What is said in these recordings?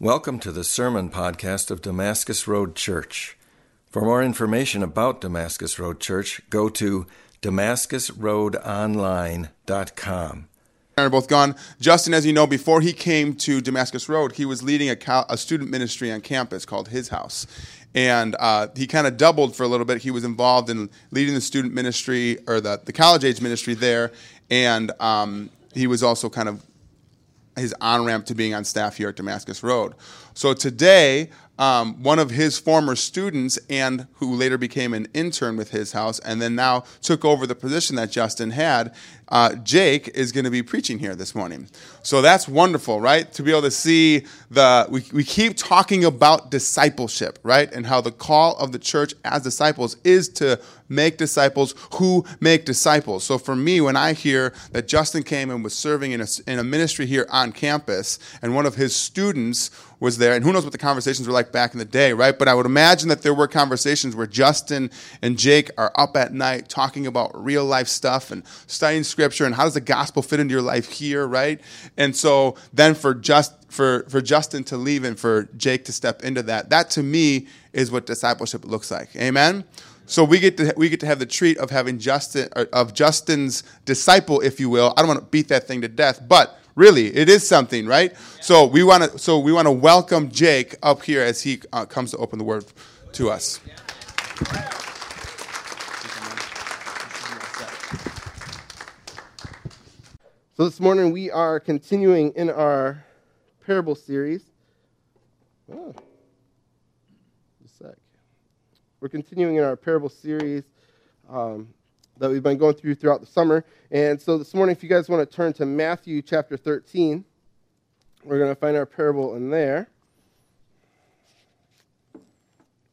Welcome to the sermon podcast of Damascus Road Church. For more information about Damascus Road Church, go to damascusroadonline.com. are both gone. Justin, as you know, before he came to Damascus Road, he was leading a, a student ministry on campus called His House. And uh, he kind of doubled for a little bit. He was involved in leading the student ministry or the, the college age ministry there. And um, he was also kind of his on ramp to being on staff here at Damascus Road. So today, um, one of his former students and who later became an intern with his house and then now took over the position that Justin had, uh, Jake is going to be preaching here this morning. So that's wonderful, right? To be able to see the, we, we keep talking about discipleship, right? And how the call of the church as disciples is to make disciples who make disciples. So for me, when I hear that Justin came and was serving in a, in a ministry here on campus and one of his students was there, and who knows what the conversations were like back in the day, right? But I would imagine that there were conversations where Justin and Jake are up at night talking about real life stuff and studying scripture and how does the gospel fit into your life here, right? And so then for just for for Justin to leave and for Jake to step into that, that to me is what discipleship looks like. Amen. So we get to we get to have the treat of having Justin of Justin's disciple, if you will. I don't want to beat that thing to death, but really it is something, right? Yeah. So we want to so we want to welcome Jake up here as he uh, comes to open the word to us. So this morning we are continuing in our parable series. Oh, a sec. We're continuing in our parable series um, that we've been going through throughout the summer. And so this morning, if you guys want to turn to Matthew chapter 13, we're going to find our parable in there.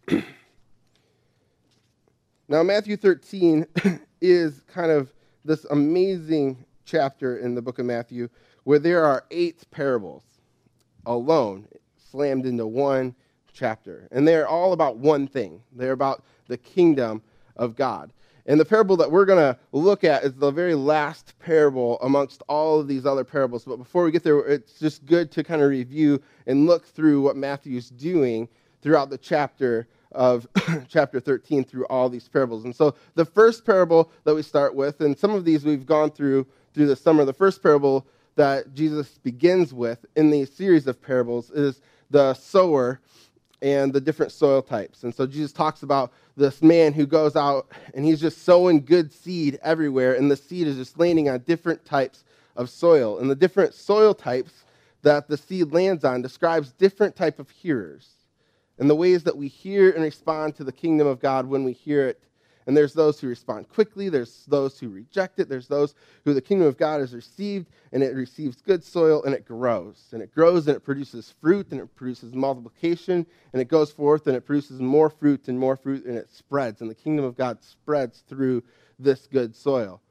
now, Matthew 13 is kind of this amazing chapter in the book of Matthew where there are eight parables alone, slammed into one chapter. And they're all about one thing they're about the kingdom of God. And the parable that we're going to look at is the very last parable amongst all of these other parables. But before we get there, it's just good to kind of review and look through what Matthew's doing throughout the chapter of chapter 13 through all these parables. And so the first parable that we start with, and some of these we've gone through through the summer. The first parable that Jesus begins with in the series of parables is the sower and the different soil types. And so Jesus talks about this man who goes out and he's just sowing good seed everywhere, and the seed is just landing on different types of soil. And the different soil types that the seed lands on describes different type of hearers and the ways that we hear and respond to the kingdom of God when we hear it and there's those who respond quickly, there's those who reject it, there's those who the kingdom of God is received, and it receives good soil, and it grows. And it grows, and it produces fruit, and it produces multiplication, and it goes forth, and it produces more fruit and more fruit, and it spreads. And the kingdom of God spreads through this good soil.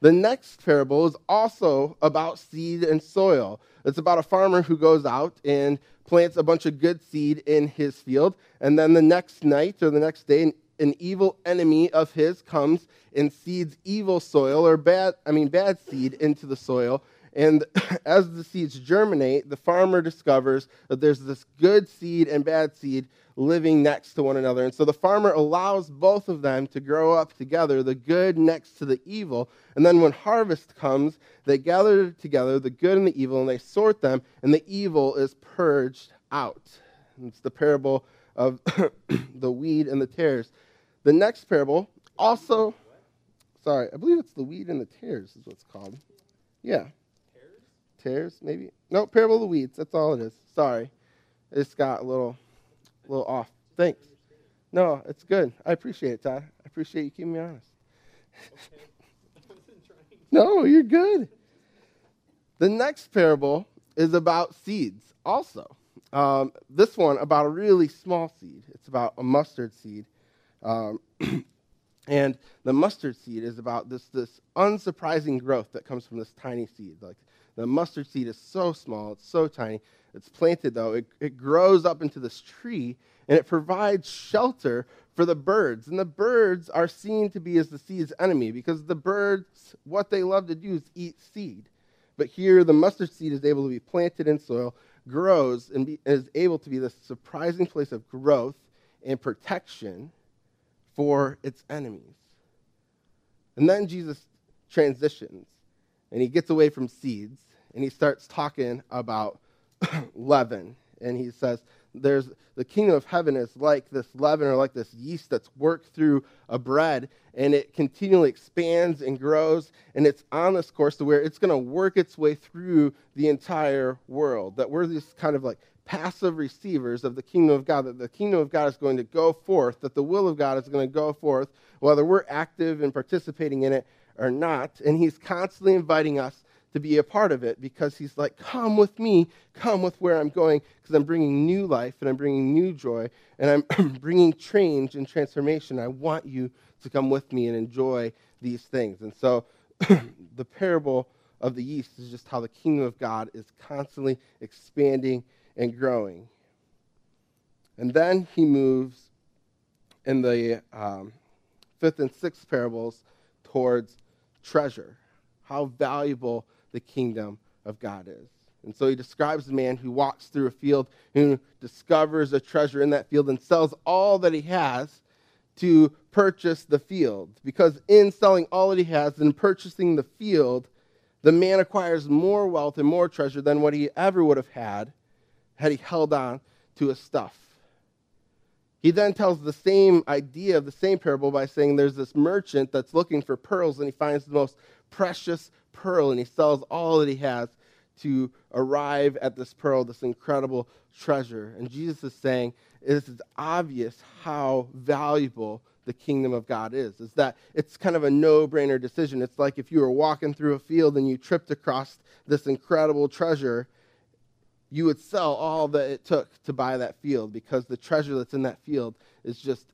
The next parable is also about seed and soil. It's about a farmer who goes out and plants a bunch of good seed in his field, and then the next night or the next day, an evil enemy of his comes and seeds evil soil or bad i mean bad seed into the soil. And as the seeds germinate the farmer discovers that there's this good seed and bad seed living next to one another. And so the farmer allows both of them to grow up together the good next to the evil. And then when harvest comes they gather together the good and the evil and they sort them and the evil is purged out. It's the parable of the weed and the tares the next parable also, sorry, I believe it's the weed and the tares is what's called. Yeah. Tares? Tares, maybe. No, parable of the weeds. That's all it is. Sorry, it's got a little, little off. Thanks. No, it's good. I appreciate it, Todd. I appreciate you keeping me honest. no, you're good. The next parable is about seeds, also. Um, this one about a really small seed. It's about a mustard seed. Um, and the mustard seed is about this, this unsurprising growth that comes from this tiny seed. Like the mustard seed is so small, it's so tiny. It's planted, though, it, it grows up into this tree, and it provides shelter for the birds. And the birds are seen to be as the seed's enemy because the birds, what they love to do is eat seed. But here, the mustard seed is able to be planted in soil, grows and be, is able to be this surprising place of growth and protection for its enemies. And then Jesus transitions and he gets away from seeds and he starts talking about leaven. And he says, There's the kingdom of heaven is like this leaven or like this yeast that's worked through a bread and it continually expands and grows and it's on this course to where it's going to work its way through the entire world. That we're these kind of like passive receivers of the kingdom of God, that the kingdom of God is going to go forth, that the will of God is going to go forth, whether we're active and participating in it or not. And he's constantly inviting us to be a part of it because he's like, Come with me, come with where I'm going, because I'm bringing new life and I'm bringing new joy and I'm bringing change and transformation. I want you to come with me and enjoy these things. And so the parable of the yeast is just how the kingdom of God is constantly expanding and growing. And then he moves in the um, fifth and sixth parables towards treasure, how valuable the kingdom of God is. And so he describes a man who walks through a field, who discovers a treasure in that field and sells all that he has to purchase the field. Because in selling all that he has and purchasing the field, the man acquires more wealth and more treasure than what he ever would have had had he held on to his stuff. He then tells the same idea of the same parable by saying there's this merchant that's looking for pearls and he finds the most precious pearl and he sells all that he has to arrive at this pearl, this incredible treasure. And Jesus is saying it is obvious how valuable the kingdom of God is. Is that it's kind of a no-brainer decision. It's like if you were walking through a field and you tripped across this incredible treasure you would sell all that it took to buy that field because the treasure that's in that field is just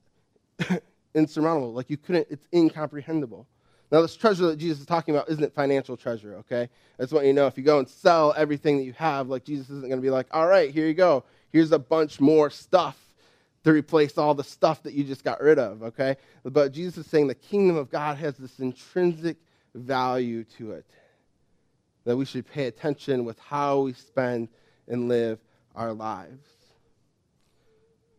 insurmountable. Like you couldn't, it's incomprehensible. Now, this treasure that Jesus is talking about isn't financial treasure, okay? Just want you know if you go and sell everything that you have, like Jesus isn't going to be like, all right, here you go. Here's a bunch more stuff to replace all the stuff that you just got rid of, okay? But Jesus is saying the kingdom of God has this intrinsic value to it that we should pay attention with how we spend and live our lives.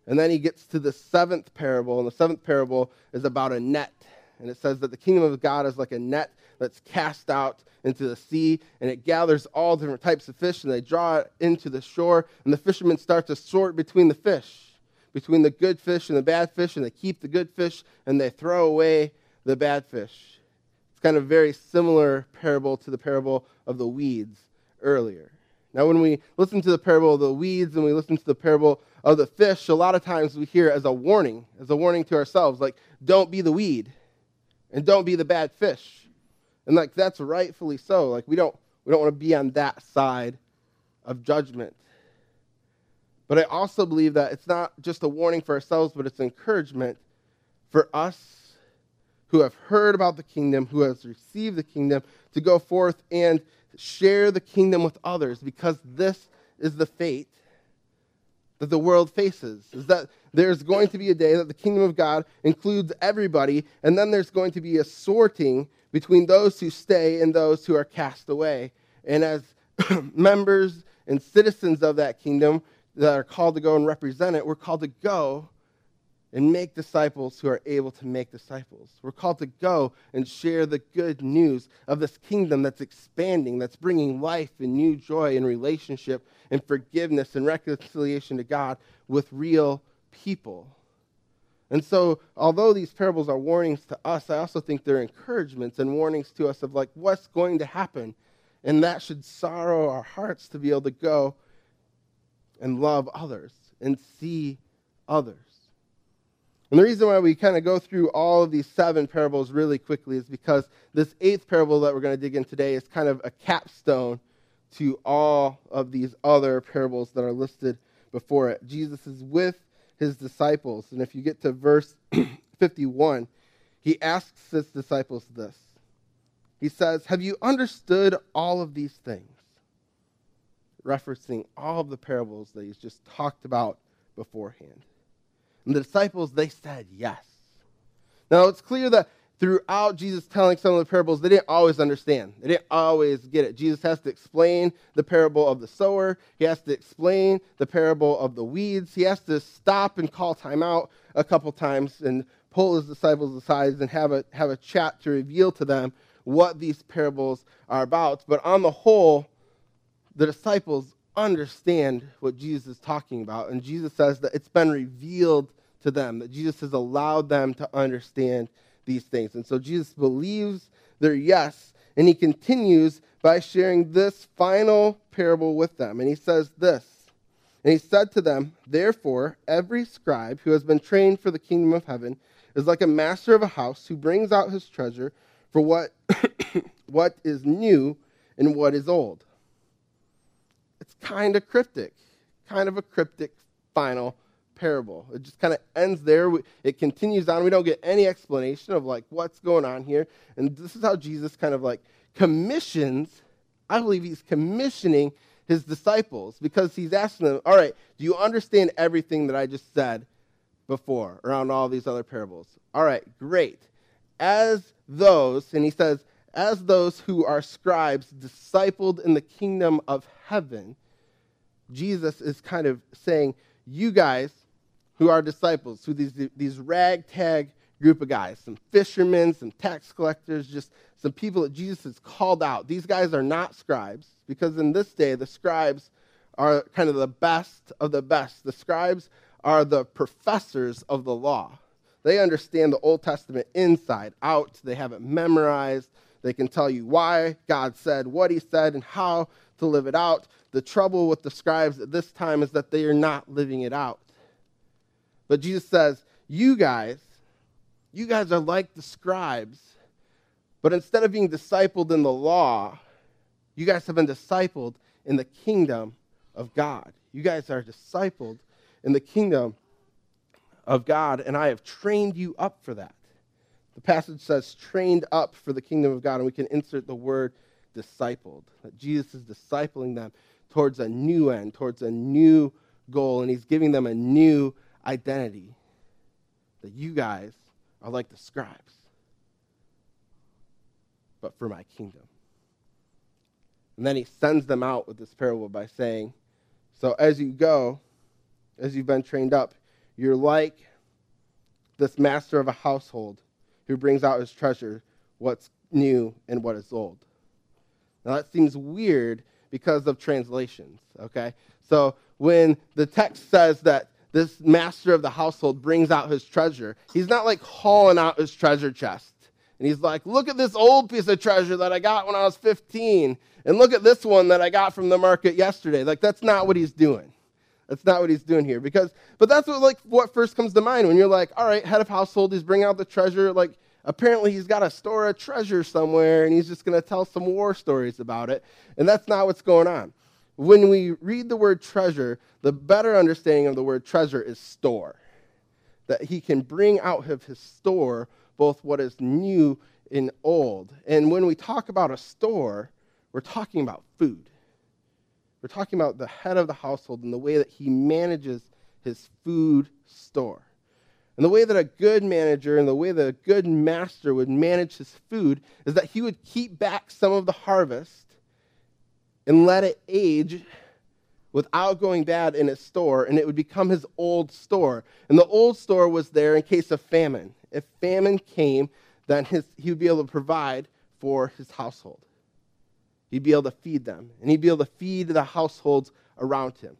And then he gets to the seventh parable, and the seventh parable is about a net. And it says that the kingdom of God is like a net that's cast out into the sea, and it gathers all different types of fish, and they draw it into the shore, and the fishermen start to sort between the fish, between the good fish and the bad fish, and they keep the good fish, and they throw away the bad fish. It's kind of very similar parable to the parable of the weeds earlier. Now, when we listen to the parable of the weeds and we listen to the parable of the fish, a lot of times we hear as a warning, as a warning to ourselves, like, don't be the weed and don't be the bad fish. And like that's rightfully so. Like we don't we don't want to be on that side of judgment. But I also believe that it's not just a warning for ourselves, but it's encouragement for us who have heard about the kingdom, who has received the kingdom, to go forth and share the kingdom with others because this is the fate that the world faces is that there's going to be a day that the kingdom of God includes everybody, and then there's going to be a sorting between those who stay and those who are cast away. And as members and citizens of that kingdom that are called to go and represent it, we're called to go and make disciples who are able to make disciples. We're called to go and share the good news of this kingdom that's expanding, that's bringing life and new joy and relationship and forgiveness and reconciliation to God with real people. And so, although these parables are warnings to us, I also think they're encouragements and warnings to us of like what's going to happen. And that should sorrow our hearts to be able to go and love others and see others. And the reason why we kind of go through all of these seven parables really quickly is because this eighth parable that we're going to dig in today is kind of a capstone to all of these other parables that are listed before it. Jesus is with his disciples. And if you get to verse 51, he asks his disciples this. He says, Have you understood all of these things? Referencing all of the parables that he's just talked about beforehand. And the disciples, they said yes. Now, it's clear that throughout Jesus telling some of the parables, they didn't always understand. They didn't always get it. Jesus has to explain the parable of the sower. He has to explain the parable of the weeds. He has to stop and call time out a couple times and pull his disciples aside and have a, have a chat to reveal to them what these parables are about. But on the whole, the disciples understand what Jesus is talking about. And Jesus says that it's been revealed to them, that Jesus has allowed them to understand these things. And so Jesus believes their yes, and he continues by sharing this final parable with them. And he says this And he said to them, Therefore, every scribe who has been trained for the kingdom of heaven is like a master of a house who brings out his treasure for what, what is new and what is old. It's kind of cryptic, kind of a cryptic final parable. It just kind of ends there. It continues on. We don't get any explanation of like what's going on here. And this is how Jesus kind of like commissions, I believe he's commissioning his disciples because he's asking them, all right, do you understand everything that I just said before around all these other parables? All right, great. As those, and he says, as those who are scribes discipled in the kingdom of heaven, Jesus is kind of saying, you guys who are disciples, who these, these ragtag group of guys, some fishermen, some tax collectors, just some people that Jesus has called out. These guys are not scribes, because in this day, the scribes are kind of the best of the best. The scribes are the professors of the law. They understand the Old Testament inside out, they have it memorized. They can tell you why God said what he said and how to live it out. The trouble with the scribes at this time is that they are not living it out. But Jesus says, You guys, you guys are like the scribes, but instead of being discipled in the law, you guys have been discipled in the kingdom of God. You guys are discipled in the kingdom of God, and I have trained you up for that. The passage says, trained up for the kingdom of God, and we can insert the word discipled. That Jesus is discipling them towards a new end, towards a new goal, and he's giving them a new identity that you guys are like the scribes, but for my kingdom. And then he sends them out with this parable by saying, So as you go, as you've been trained up, you're like this master of a household who brings out his treasure, what's new and what is old. Now that seems weird because of translations, okay? So when the text says that this master of the household brings out his treasure, he's not like hauling out his treasure chest. And he's like, look at this old piece of treasure that I got when I was 15. And look at this one that I got from the market yesterday. Like, that's not what he's doing. That's not what he's doing here. Because, but that's what, like, what first comes to mind when you're like, all right, head of household, he's bringing out the treasure. Like, apparently he's got to store a treasure somewhere and he's just going to tell some war stories about it. And that's not what's going on when we read the word treasure, the better understanding of the word treasure is store. That he can bring out of his store both what is new and old. And when we talk about a store, we're talking about food. We're talking about the head of the household and the way that he manages his food store. And the way that a good manager and the way that a good master would manage his food is that he would keep back some of the harvest and let it age without going bad in its store, and it would become his old store. And the old store was there in case of famine. If famine came, then his, he would be able to provide for his household. He'd be able to feed them, and he'd be able to feed the households around him.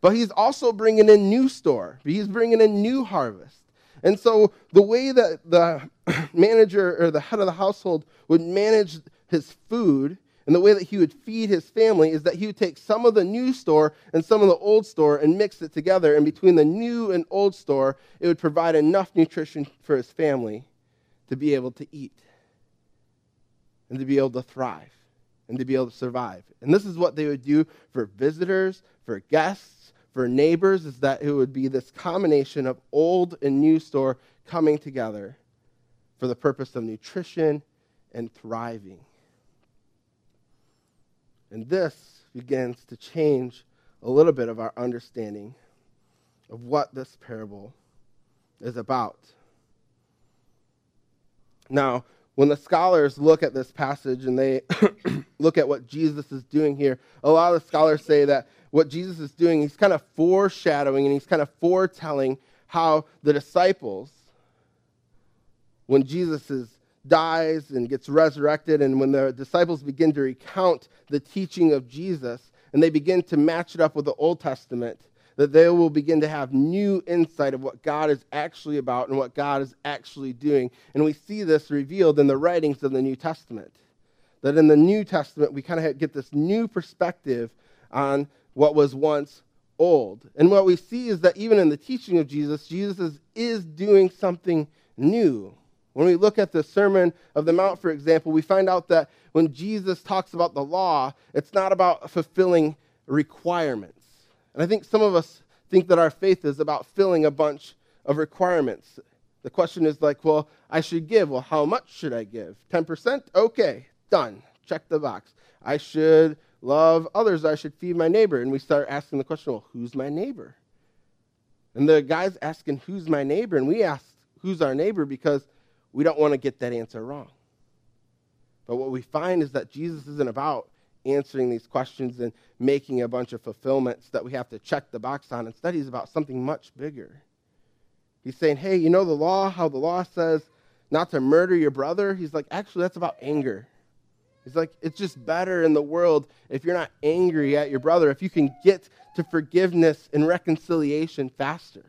But he's also bringing in new store. He's bringing in new harvest. And so the way that the manager or the head of the household would manage his food and the way that he would feed his family is that he would take some of the new store and some of the old store and mix it together. And between the new and old store, it would provide enough nutrition for his family to be able to eat and to be able to thrive and to be able to survive. And this is what they would do for visitors, for guests, for neighbors, is that it would be this combination of old and new store coming together for the purpose of nutrition and thriving. And this begins to change a little bit of our understanding of what this parable is about. Now, when the scholars look at this passage and they look at what Jesus is doing here, a lot of the scholars say that what Jesus is doing, he's kind of foreshadowing and he's kind of foretelling how the disciples, when Jesus is, dies and gets resurrected, and when the disciples begin to recount the teaching of Jesus and they begin to match it up with the Old Testament, that they will begin to have new insight of what God is actually about and what God is actually doing. And we see this revealed in the writings of the New Testament. That in the New Testament, we kind of get this new perspective on what was once old. And what we see is that even in the teaching of Jesus, Jesus is, is doing something new. When we look at the Sermon of the Mount, for example, we find out that when Jesus talks about the law, it's not about fulfilling requirements. And I think some of us think that our faith is about filling a bunch of requirements. The question is like, well, I should give. Well, how much should I give? 10%? Okay, done. Check the box. I should love others. I should feed my neighbor. And we start asking the question, well, who's my neighbor? And the guy's asking, who's my neighbor? And we ask, who's our neighbor? Because we don't want to get that answer wrong. But what we find is that Jesus isn't about answering these questions and making a bunch of fulfillments that we have to check the box on. Instead, he's about something much bigger. He's saying, hey, you know the law, how the law says not to murder your brother? He's like, actually, that's about anger. He's like, it's just better in the world if you're not angry at your brother, if you can get to forgiveness and reconciliation faster.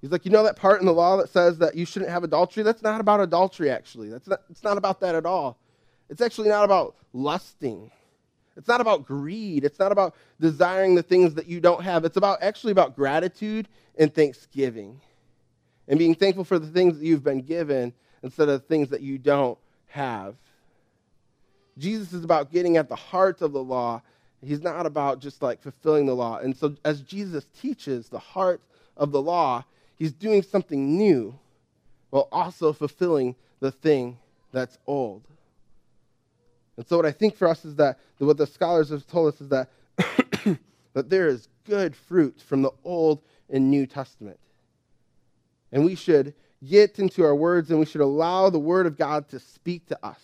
He's like, you know that part in the law that says that you shouldn't have adultery? That's not about adultery, actually. That's not, it's not about that at all. It's actually not about lusting. It's not about greed. It's not about desiring the things that you don't have. It's about actually about gratitude and thanksgiving and being thankful for the things that you've been given instead of things that you don't have. Jesus is about getting at the heart of the law. He's not about just like fulfilling the law. And so, as Jesus teaches the heart of the law, he's doing something new while also fulfilling the thing that's old. And so, what I think for us is that what the scholars have told us is that, that there is good fruit from the Old and New Testament. And we should get into our words and we should allow the Word of God to speak to us,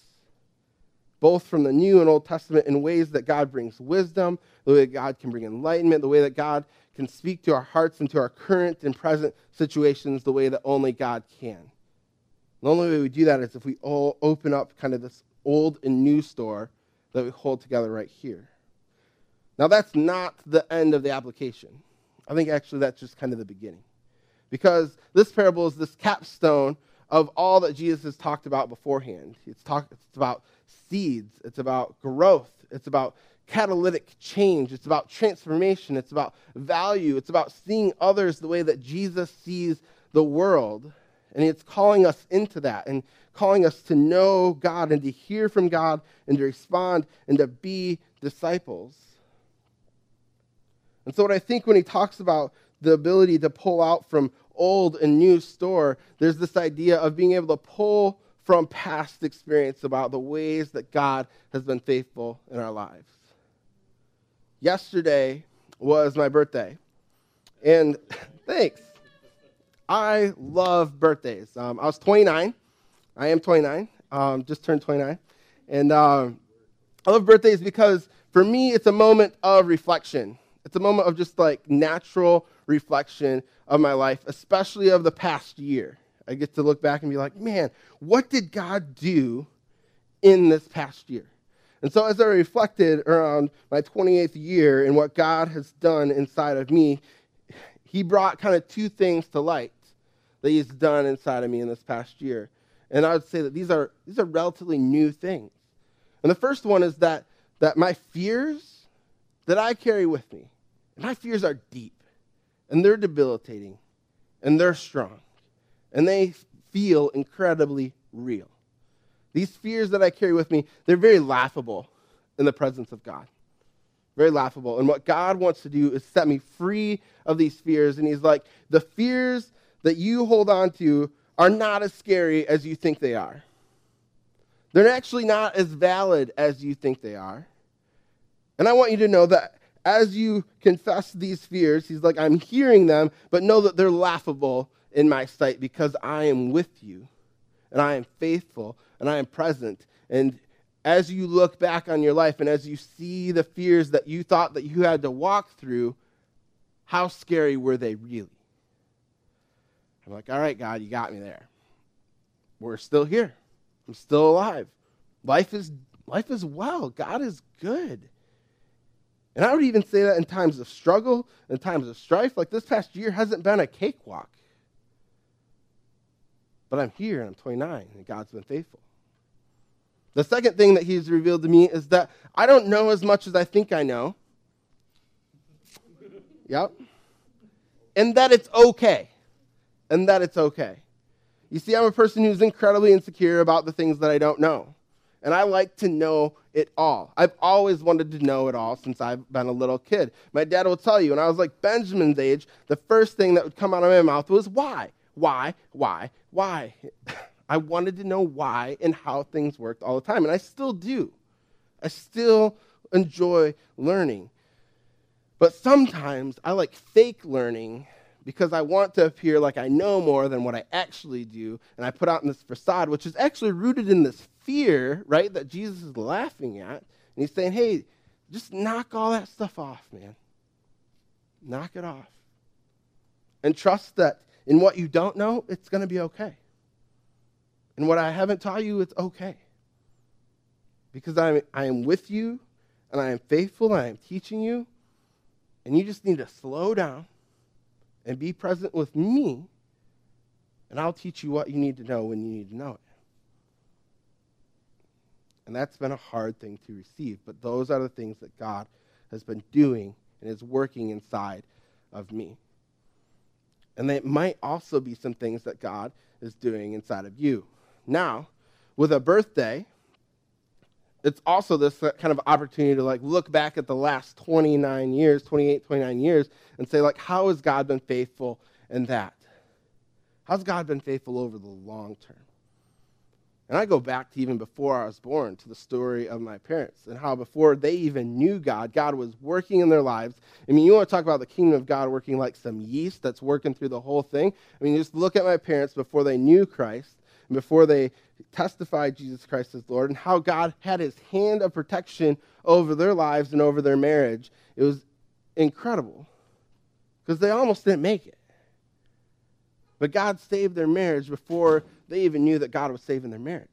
both from the New and Old Testament in ways that God brings wisdom, the way that God can bring enlightenment, the way that God can speak to our hearts and to our current and present situations the way that only God can. The only way we do that is if we all open up kind of this old and new store that we hold together right here. Now, that's not the end of the application. I think actually that's just kind of the beginning. Because this parable is this capstone of all that Jesus has talked about beforehand. It's, talk, it's about seeds, it's about growth, it's about catalytic change, it's about transformation, it's about value, it's about seeing others the way that Jesus sees the world. And it's calling us into that and calling us to know God and to hear from God and to respond and to be disciples. And so, what I think when he talks about the ability to pull out from old and new store, there's this idea of being able to pull from past experience about the ways that God has been faithful in our lives. Yesterday was my birthday. And thanks. I love birthdays. Um, I was 29 I am 29, um, just turned 29. And um, I love birthdays because for me, it's a moment of reflection. It's a moment of just like natural reflection of my life, especially of the past year. I get to look back and be like, man, what did God do in this past year? And so, as I reflected around my 28th year and what God has done inside of me, He brought kind of two things to light that He's done inside of me in this past year. And I would say that these are, these are relatively new things. And the first one is that, that my fears that I carry with me, my fears are deep, and they're debilitating, and they're strong, and they feel incredibly real. These fears that I carry with me, they're very laughable in the presence of God. Very laughable. And what God wants to do is set me free of these fears. And He's like, the fears that you hold on to are not as scary as you think they are. They're actually not as valid as you think they are. And I want you to know that as you confess these fears, he's like, I'm hearing them, but know that they're laughable in my sight because I am with you. and I am faithful and I am present. And as you look back on your life and as you see the fears that you thought that you had to walk through, how scary were they really? I'm like, all right, God, you got me there. We're still here. I'm still alive. Life is life is well. God is good. And I would even say that in times of struggle, in times of strife, like this past year hasn't been a cakewalk. But I'm here and I'm 29 and God's been faithful. The second thing that he's revealed to me is that I don't know as much as I think I know. Yep. And that it's okay. And that it's okay. You see, I'm a person who's incredibly insecure about the things that I don't know. And I like to know it all. I've always wanted to know it all since I've been a little kid. My dad will tell you, when I was like Benjamin's age, the first thing that would come out of my mouth was why? Why? Why? Why? I wanted to know why and how things worked all the time. And I still do. I still enjoy learning. But sometimes I like fake learning because I want to appear like I know more than what I actually do. And I put out in this facade, which is actually rooted in this fear, right, that Jesus is laughing at. And he's saying, hey, just knock all that stuff off, man. Knock it off. And trust that in what you don't know, it's going to be okay. And what I haven't taught you, it's okay. Because I'm, I am with you and I am faithful and I am teaching you. And you just need to slow down and be present with me, and I'll teach you what you need to know when you need to know it. And that's been a hard thing to receive, but those are the things that God has been doing and is working inside of me. And they might also be some things that God is doing inside of you. Now, with a birthday, it's also this kind of opportunity to like look back at the last 29 years 28 29 years and say like how has god been faithful in that? How's god been faithful over the long term? And i go back to even before i was born to the story of my parents and how before they even knew god god was working in their lives. I mean you want to talk about the kingdom of god working like some yeast that's working through the whole thing? I mean just look at my parents before they knew christ and before they testified Jesus Christ as Lord and how God had his hand of protection over their lives and over their marriage. It was incredible because they almost didn't make it. But God saved their marriage before they even knew that God was saving their marriage.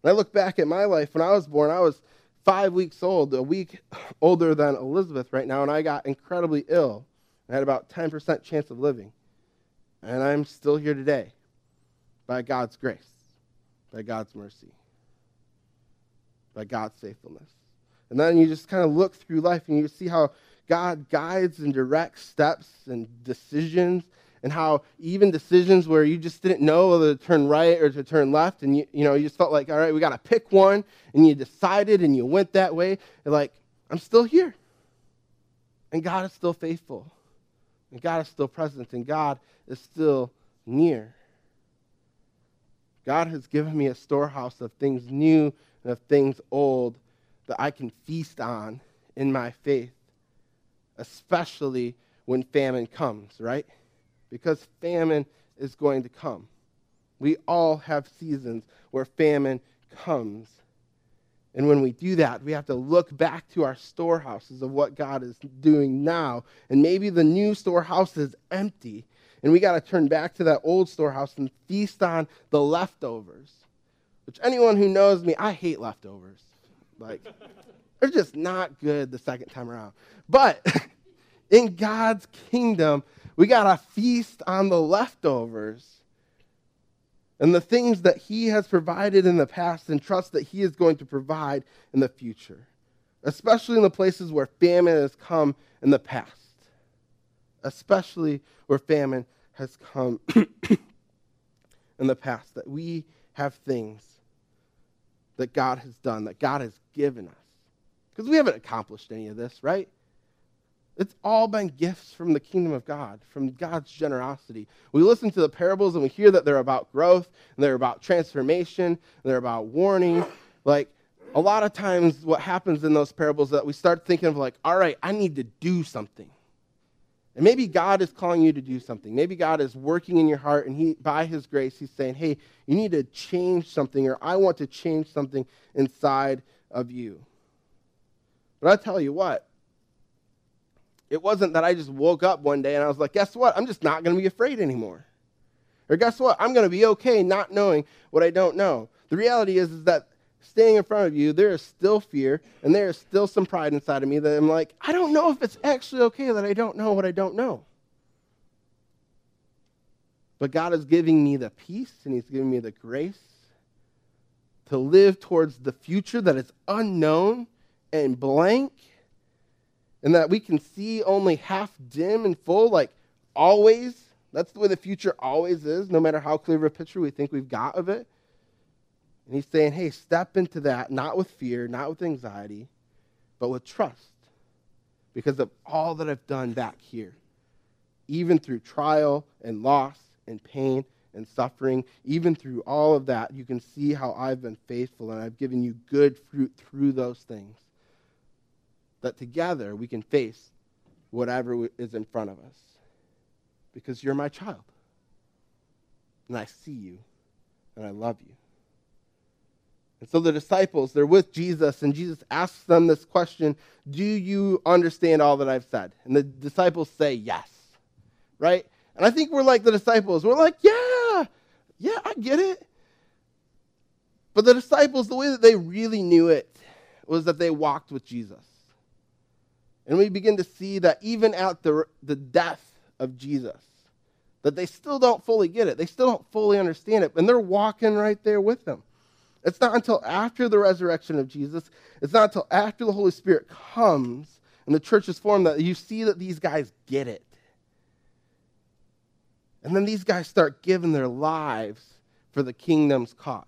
When I look back at my life, when I was born, I was five weeks old, a week older than Elizabeth right now, and I got incredibly ill. I had about 10% chance of living. And I'm still here today by God's grace, by God's mercy, by God's faithfulness. And then you just kind of look through life and you see how God guides and directs steps and decisions, and how even decisions where you just didn't know whether to turn right or to turn left, and you, you know, you just felt like, all right, we got to pick one, and you decided and you went that way. You're like, I'm still here. And God is still faithful. And God is still present. And God is still near. God has given me a storehouse of things new and of things old that I can feast on in my faith, especially when famine comes, right? Because famine is going to come. We all have seasons where famine comes. And when we do that, we have to look back to our storehouses of what God is doing now. And maybe the new storehouse is empty, and we got to turn back to that old storehouse and feast on the leftovers. Which anyone who knows me, I hate leftovers. Like, they're just not good the second time around. But in God's kingdom, we got to feast on the leftovers and the things that He has provided in the past and trust that He is going to provide in the future, especially in the places where famine has come in the past especially where famine has come in the past, that we have things that God has done, that God has given us. Because we haven't accomplished any of this, right? It's all been gifts from the kingdom of God, from God's generosity. We listen to the parables and we hear that they're about growth, and they're about transformation, and they're about warning. Like, a lot of times, what happens in those parables that we start thinking of, like, all right, I need to do something. And maybe God is calling you to do something. Maybe God is working in your heart, and He, by His grace, He's saying, "Hey, you need to change something, or I want to change something inside of you." But I tell you what, it wasn't that I just woke up one day and I was like, "Guess what? I'm just not going to be afraid anymore." Or guess what? I'm going to be okay not knowing what I don't know. The reality is, is that standing in front of you, there is still fear and there is still some pride inside of me that I'm like, I don't know if it's actually okay that I don't know what I don't know. But God is giving me the peace and He's giving me the grace to live towards the future that is unknown and blank and that we can see only half dim and full, like always. That's the way the future always is, no matter how clear of a picture we think we've got of it. And he's saying, hey, step into that, not with fear, not with anxiety, but with trust because of all that I've done back here. Even through trial and loss and pain and suffering, even through all of that, you can see how I've been faithful and I've given you good fruit through those things. That together we can face whatever is in front of us because you're my child. And I see you and I love you. And so the disciples, they're with Jesus, and Jesus asks them this question Do you understand all that I've said? And the disciples say yes, right? And I think we're like the disciples. We're like, Yeah, yeah, I get it. But the disciples, the way that they really knew it was that they walked with Jesus. And we begin to see that even at the, the death of Jesus, that they still don't fully get it. They still don't fully understand it. And they're walking right there with them. It's not until after the resurrection of Jesus, it's not until after the Holy Spirit comes and the church is formed that you see that these guys get it. And then these guys start giving their lives for the kingdom's cause.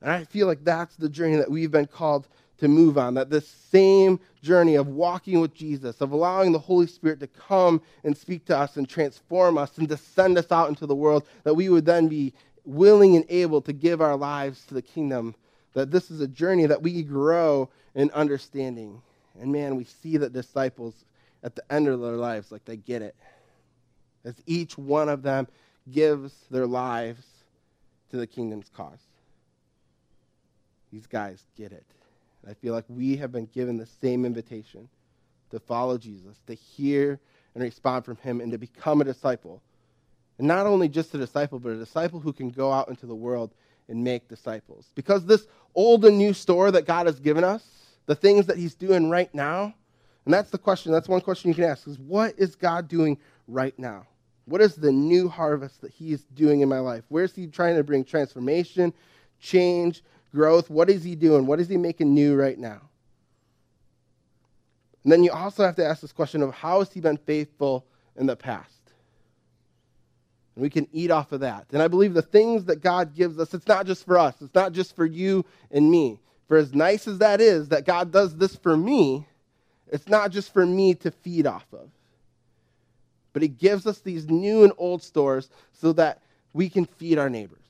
And I feel like that's the journey that we've been called to move on. That this same journey of walking with Jesus, of allowing the Holy Spirit to come and speak to us and transform us and to send us out into the world, that we would then be willing and able to give our lives to the kingdom, that this is a journey that we grow in understanding. And man, we see that disciples at the end of their lives, like they get it. As each one of them gives their lives to the kingdom's cause. These guys get it. I feel like we have been given the same invitation to follow Jesus, to hear and respond from him, and to become a disciple and not only just a disciple, but a disciple who can go out into the world and make disciples. Because this old and new store that God has given us, the things that He's doing right now, and that's the question, that's one question you can ask is what is God doing right now? What is the new harvest that He is doing in my life? Where's He trying to bring transformation, change, growth? What is He doing? What is He making new right now? And then you also have to ask this question of how has He been faithful in the past? And we can eat off of that. And I believe the things that God gives us, it's not just for us, it's not just for you and me. For as nice as that is, that God does this for me, it's not just for me to feed off of. But He gives us these new and old stores so that we can feed our neighbors.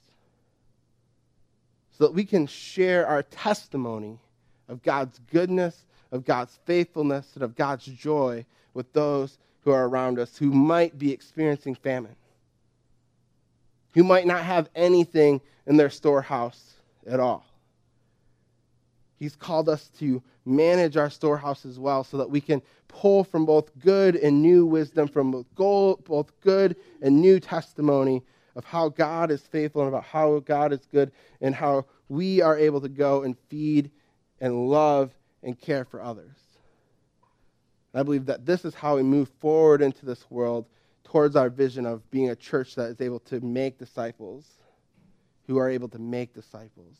So that we can share our testimony of God's goodness, of God's faithfulness, and of God's joy with those who are around us who might be experiencing famine who might not have anything in their storehouse at all. He's called us to manage our storehouse as well so that we can pull from both good and new wisdom, from both, both good and new testimony of how God is faithful and about how God is good and how we are able to go and feed and love and care for others. I believe that this is how we move forward into this world towards our vision of being a church that is able to make disciples who are able to make disciples.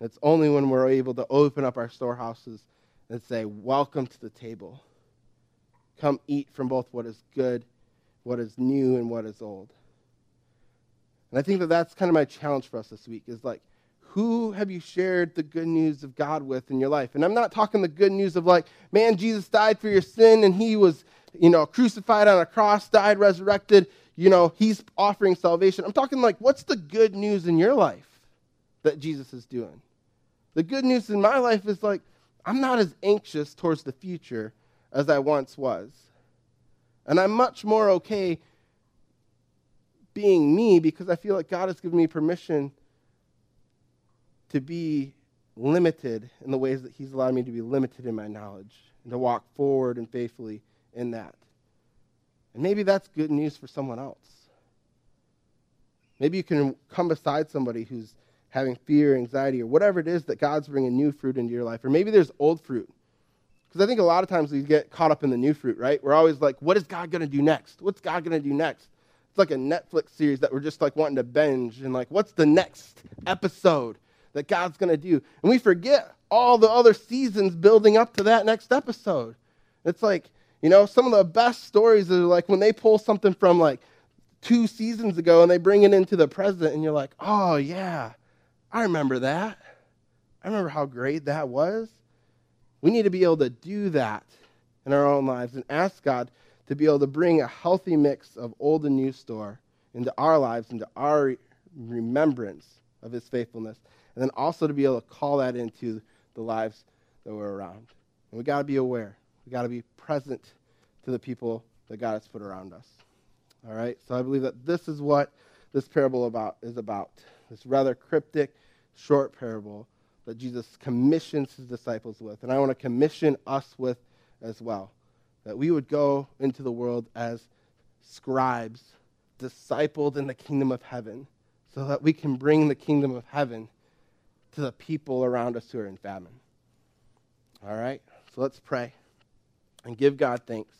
It's only when we're able to open up our storehouses and say, Welcome to the table. Come eat from both what is good, what is new, and what is old. And I think that that's kind of my challenge for us this week is like, who have you shared the good news of God with in your life? And I'm not talking the good news of like, man, Jesus died for your sin and he was you know, crucified on a cross, died, resurrected, you know, he's offering salvation. I'm talking like, what's the good news in your life that Jesus is doing? The good news in my life is like, I'm not as anxious towards the future as I once was. And I'm much more okay being me because I feel like God has given me permission to be limited in the ways that He's allowed me to be limited in my knowledge and to walk forward and faithfully in that. And maybe that's good news for someone else. Maybe you can come beside somebody who's having fear, anxiety, or whatever it is that God's bringing new fruit into your life. Or maybe there's old fruit. Because I think a lot of times we get caught up in the new fruit, right? We're always like, what is God going to do next? What's God going to do next? It's like a Netflix series that we're just like wanting to binge and like, what's the next episode that God's going to do? And we forget all the other seasons building up to that next episode. It's like, you know, some of the best stories are like when they pull something from like two seasons ago and they bring it into the present, and you're like, oh, yeah, I remember that. I remember how great that was. We need to be able to do that in our own lives and ask God to be able to bring a healthy mix of old and new store into our lives, into our remembrance of his faithfulness, and then also to be able to call that into the lives that we're around. And we got to be aware. We got to be present to the people that God has put around us. All right? So I believe that this is what this parable about is about. This rather cryptic, short parable that Jesus commissions his disciples with. And I want to commission us with as well. That we would go into the world as scribes, discipled in the kingdom of heaven, so that we can bring the kingdom of heaven to the people around us who are in famine. All right? So let's pray and give God thanks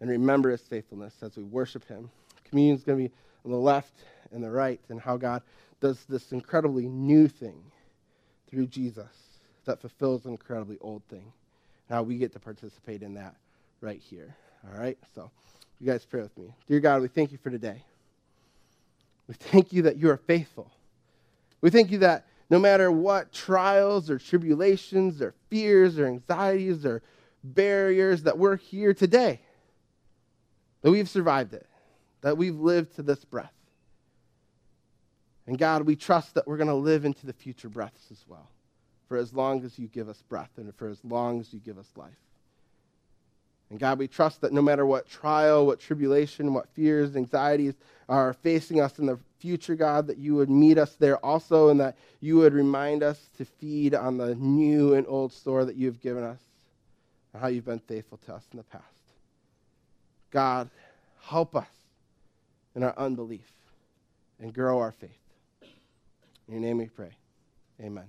and remember his faithfulness as we worship him. Communion is going to be on the left and the right, and how God does this incredibly new thing through Jesus that fulfills an incredibly old thing. Now we get to participate in that right here. All right? So you guys pray with me. Dear God, we thank you for today. We thank you that you are faithful. We thank you that no matter what trials or tribulations or fears or anxieties or barriers that we're here today, that we've survived it, that we've lived to this breath. And God, we trust that we're going to live into the future breaths as well, for as long as you give us breath and for as long as you give us life. And God, we trust that no matter what trial, what tribulation, what fears, anxieties are facing us in the future, God, that you would meet us there also and that you would remind us to feed on the new and old store that you have given us and how you've been faithful to us in the past. God, help us in our unbelief and grow our faith. In your name we pray. Amen.